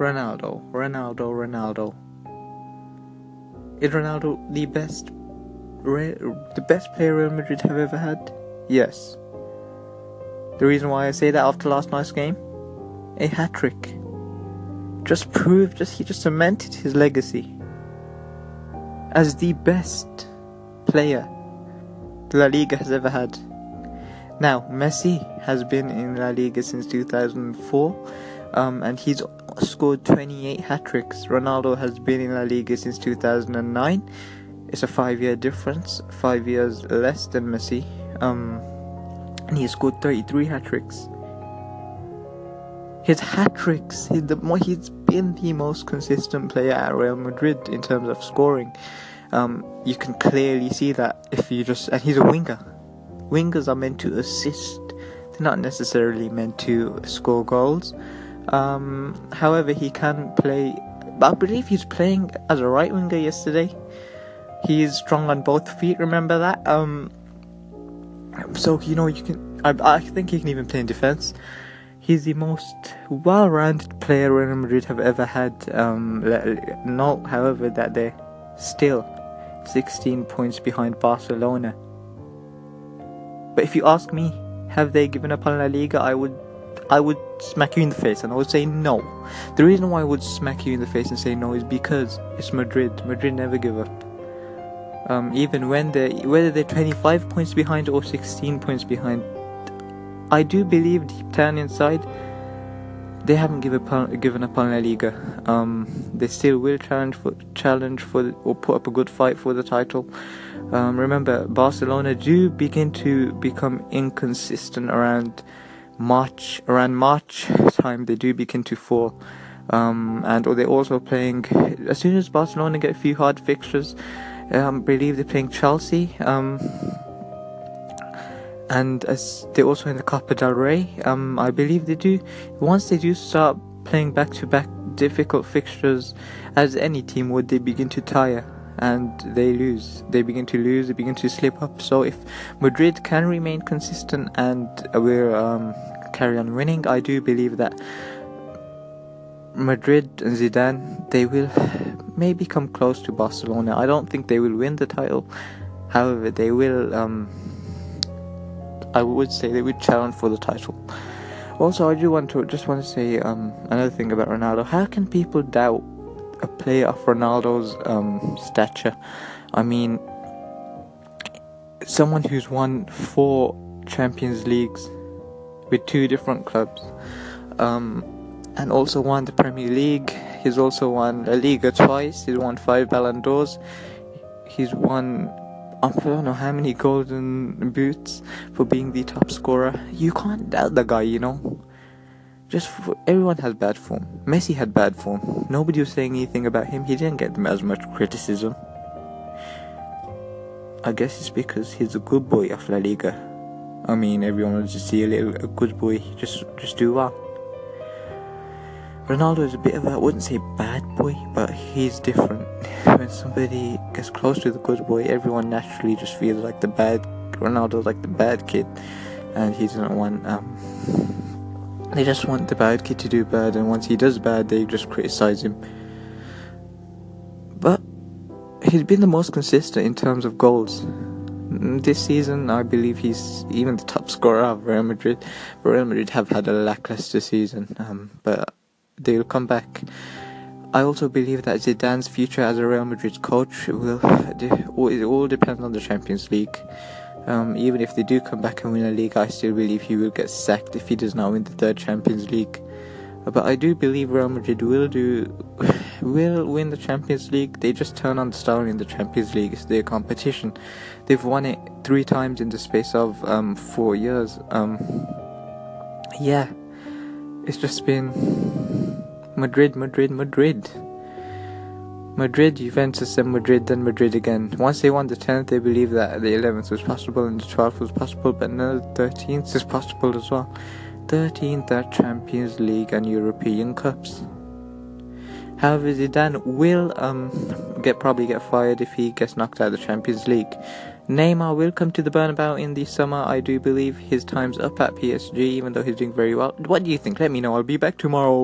Ronaldo, Ronaldo, Ronaldo. Is Ronaldo the best, the best player Real Madrid have ever had? Yes. The reason why I say that after last night's game, a hat trick, just proved, just he just cemented his legacy as the best player La Liga has ever had. Now, Messi has been in La Liga since 2004, um, and he's scored 28 hat tricks. Ronaldo has been in La Liga since 2009. It's a five year difference, five years less than Messi. Um, and he scored 33 hat tricks. His hat tricks, he's, the, he's been the most consistent player at Real Madrid in terms of scoring. Um, you can clearly see that if you just, and he's a winger. Wingers are meant to assist, they're not necessarily meant to score goals. Um, however, he can play. I believe he's playing as a right winger yesterday. He's strong on both feet. Remember that. Um, so you know you can. I, I think he can even play in defense. He's the most well-rounded player Real Madrid have ever had. Um, not, however, that they're still 16 points behind Barcelona. But if you ask me, have they given up on La Liga? I would I would smack you in the face and I would say no. The reason why I would smack you in the face and say no is because it's Madrid. Madrid never give up. Um, even when they whether they're 25 points behind or 16 points behind, I do believe deep down inside they haven't given up given up on La Liga. Um, they still will challenge for challenge for or put up a good fight for the title. Um, remember, Barcelona do begin to become inconsistent around March around March time they do begin to fall. Um, and or they're also playing as soon as Barcelona get a few hard fixtures. Um, I believe they're playing Chelsea. Um, and as they're also in the Copa del Rey. Um, I believe they do. Once they do start playing back to back difficult fixtures, as any team would, they begin to tire and they lose. They begin to lose. They begin to slip up. So if Madrid can remain consistent and we're um, carry on winning, I do believe that Madrid and Zidane they will maybe come close to Barcelona. I don't think they will win the title. However, they will. Um, I would say they would challenge for the title. Also, I do want to just want to say um, another thing about Ronaldo. How can people doubt a player of Ronaldo's um, stature? I mean, someone who's won four Champions Leagues with two different clubs, um, and also won the Premier League. He's also won La Liga twice. He's won five Ballon d'Ors. He's won I don't know how many golden boots for being the top scorer. You can't doubt the guy, you know. Just for, everyone has bad form. Messi had bad form. Nobody was saying anything about him. He didn't get as much criticism. I guess it's because he's a good boy of La Liga. I mean, everyone wants to see a good boy just just do well. Ronaldo is a bit of a, I wouldn't say bad boy, but he's different. When somebody gets close to the good boy, everyone naturally just feels like the bad. Ronaldo's like the bad kid, and he doesn't want. Um, they just want the bad kid to do bad, and once he does bad, they just criticize him. But he's been the most consistent in terms of goals. Mm, this season, I believe he's even the top scorer of Real Madrid. But Real Madrid have had a lackluster season, um, but they'll come back. I also believe that Zidane's future as a Real Madrid coach will. It all depends on the Champions League. Um, even if they do come back and win a league, I still believe he will get sacked if he does not win the third Champions League. But I do believe Real Madrid will do will win the Champions League. They just turn on the star in the Champions League. It's their competition. They've won it three times in the space of um, four years. Um, yeah, it's just been Madrid, Madrid, Madrid. Madrid, Juventus, and Madrid, then Madrid again. Once they won the 10th, they believed that the 11th was possible and the 12th was possible, but now the 13th is possible as well. 13th are Champions League and European Cups. However, Zidane will um, get probably get fired if he gets knocked out of the Champions League. Neymar will come to the Bernabeu in the summer. I do believe his time's up at PSG, even though he's doing very well. What do you think? Let me know. I'll be back tomorrow.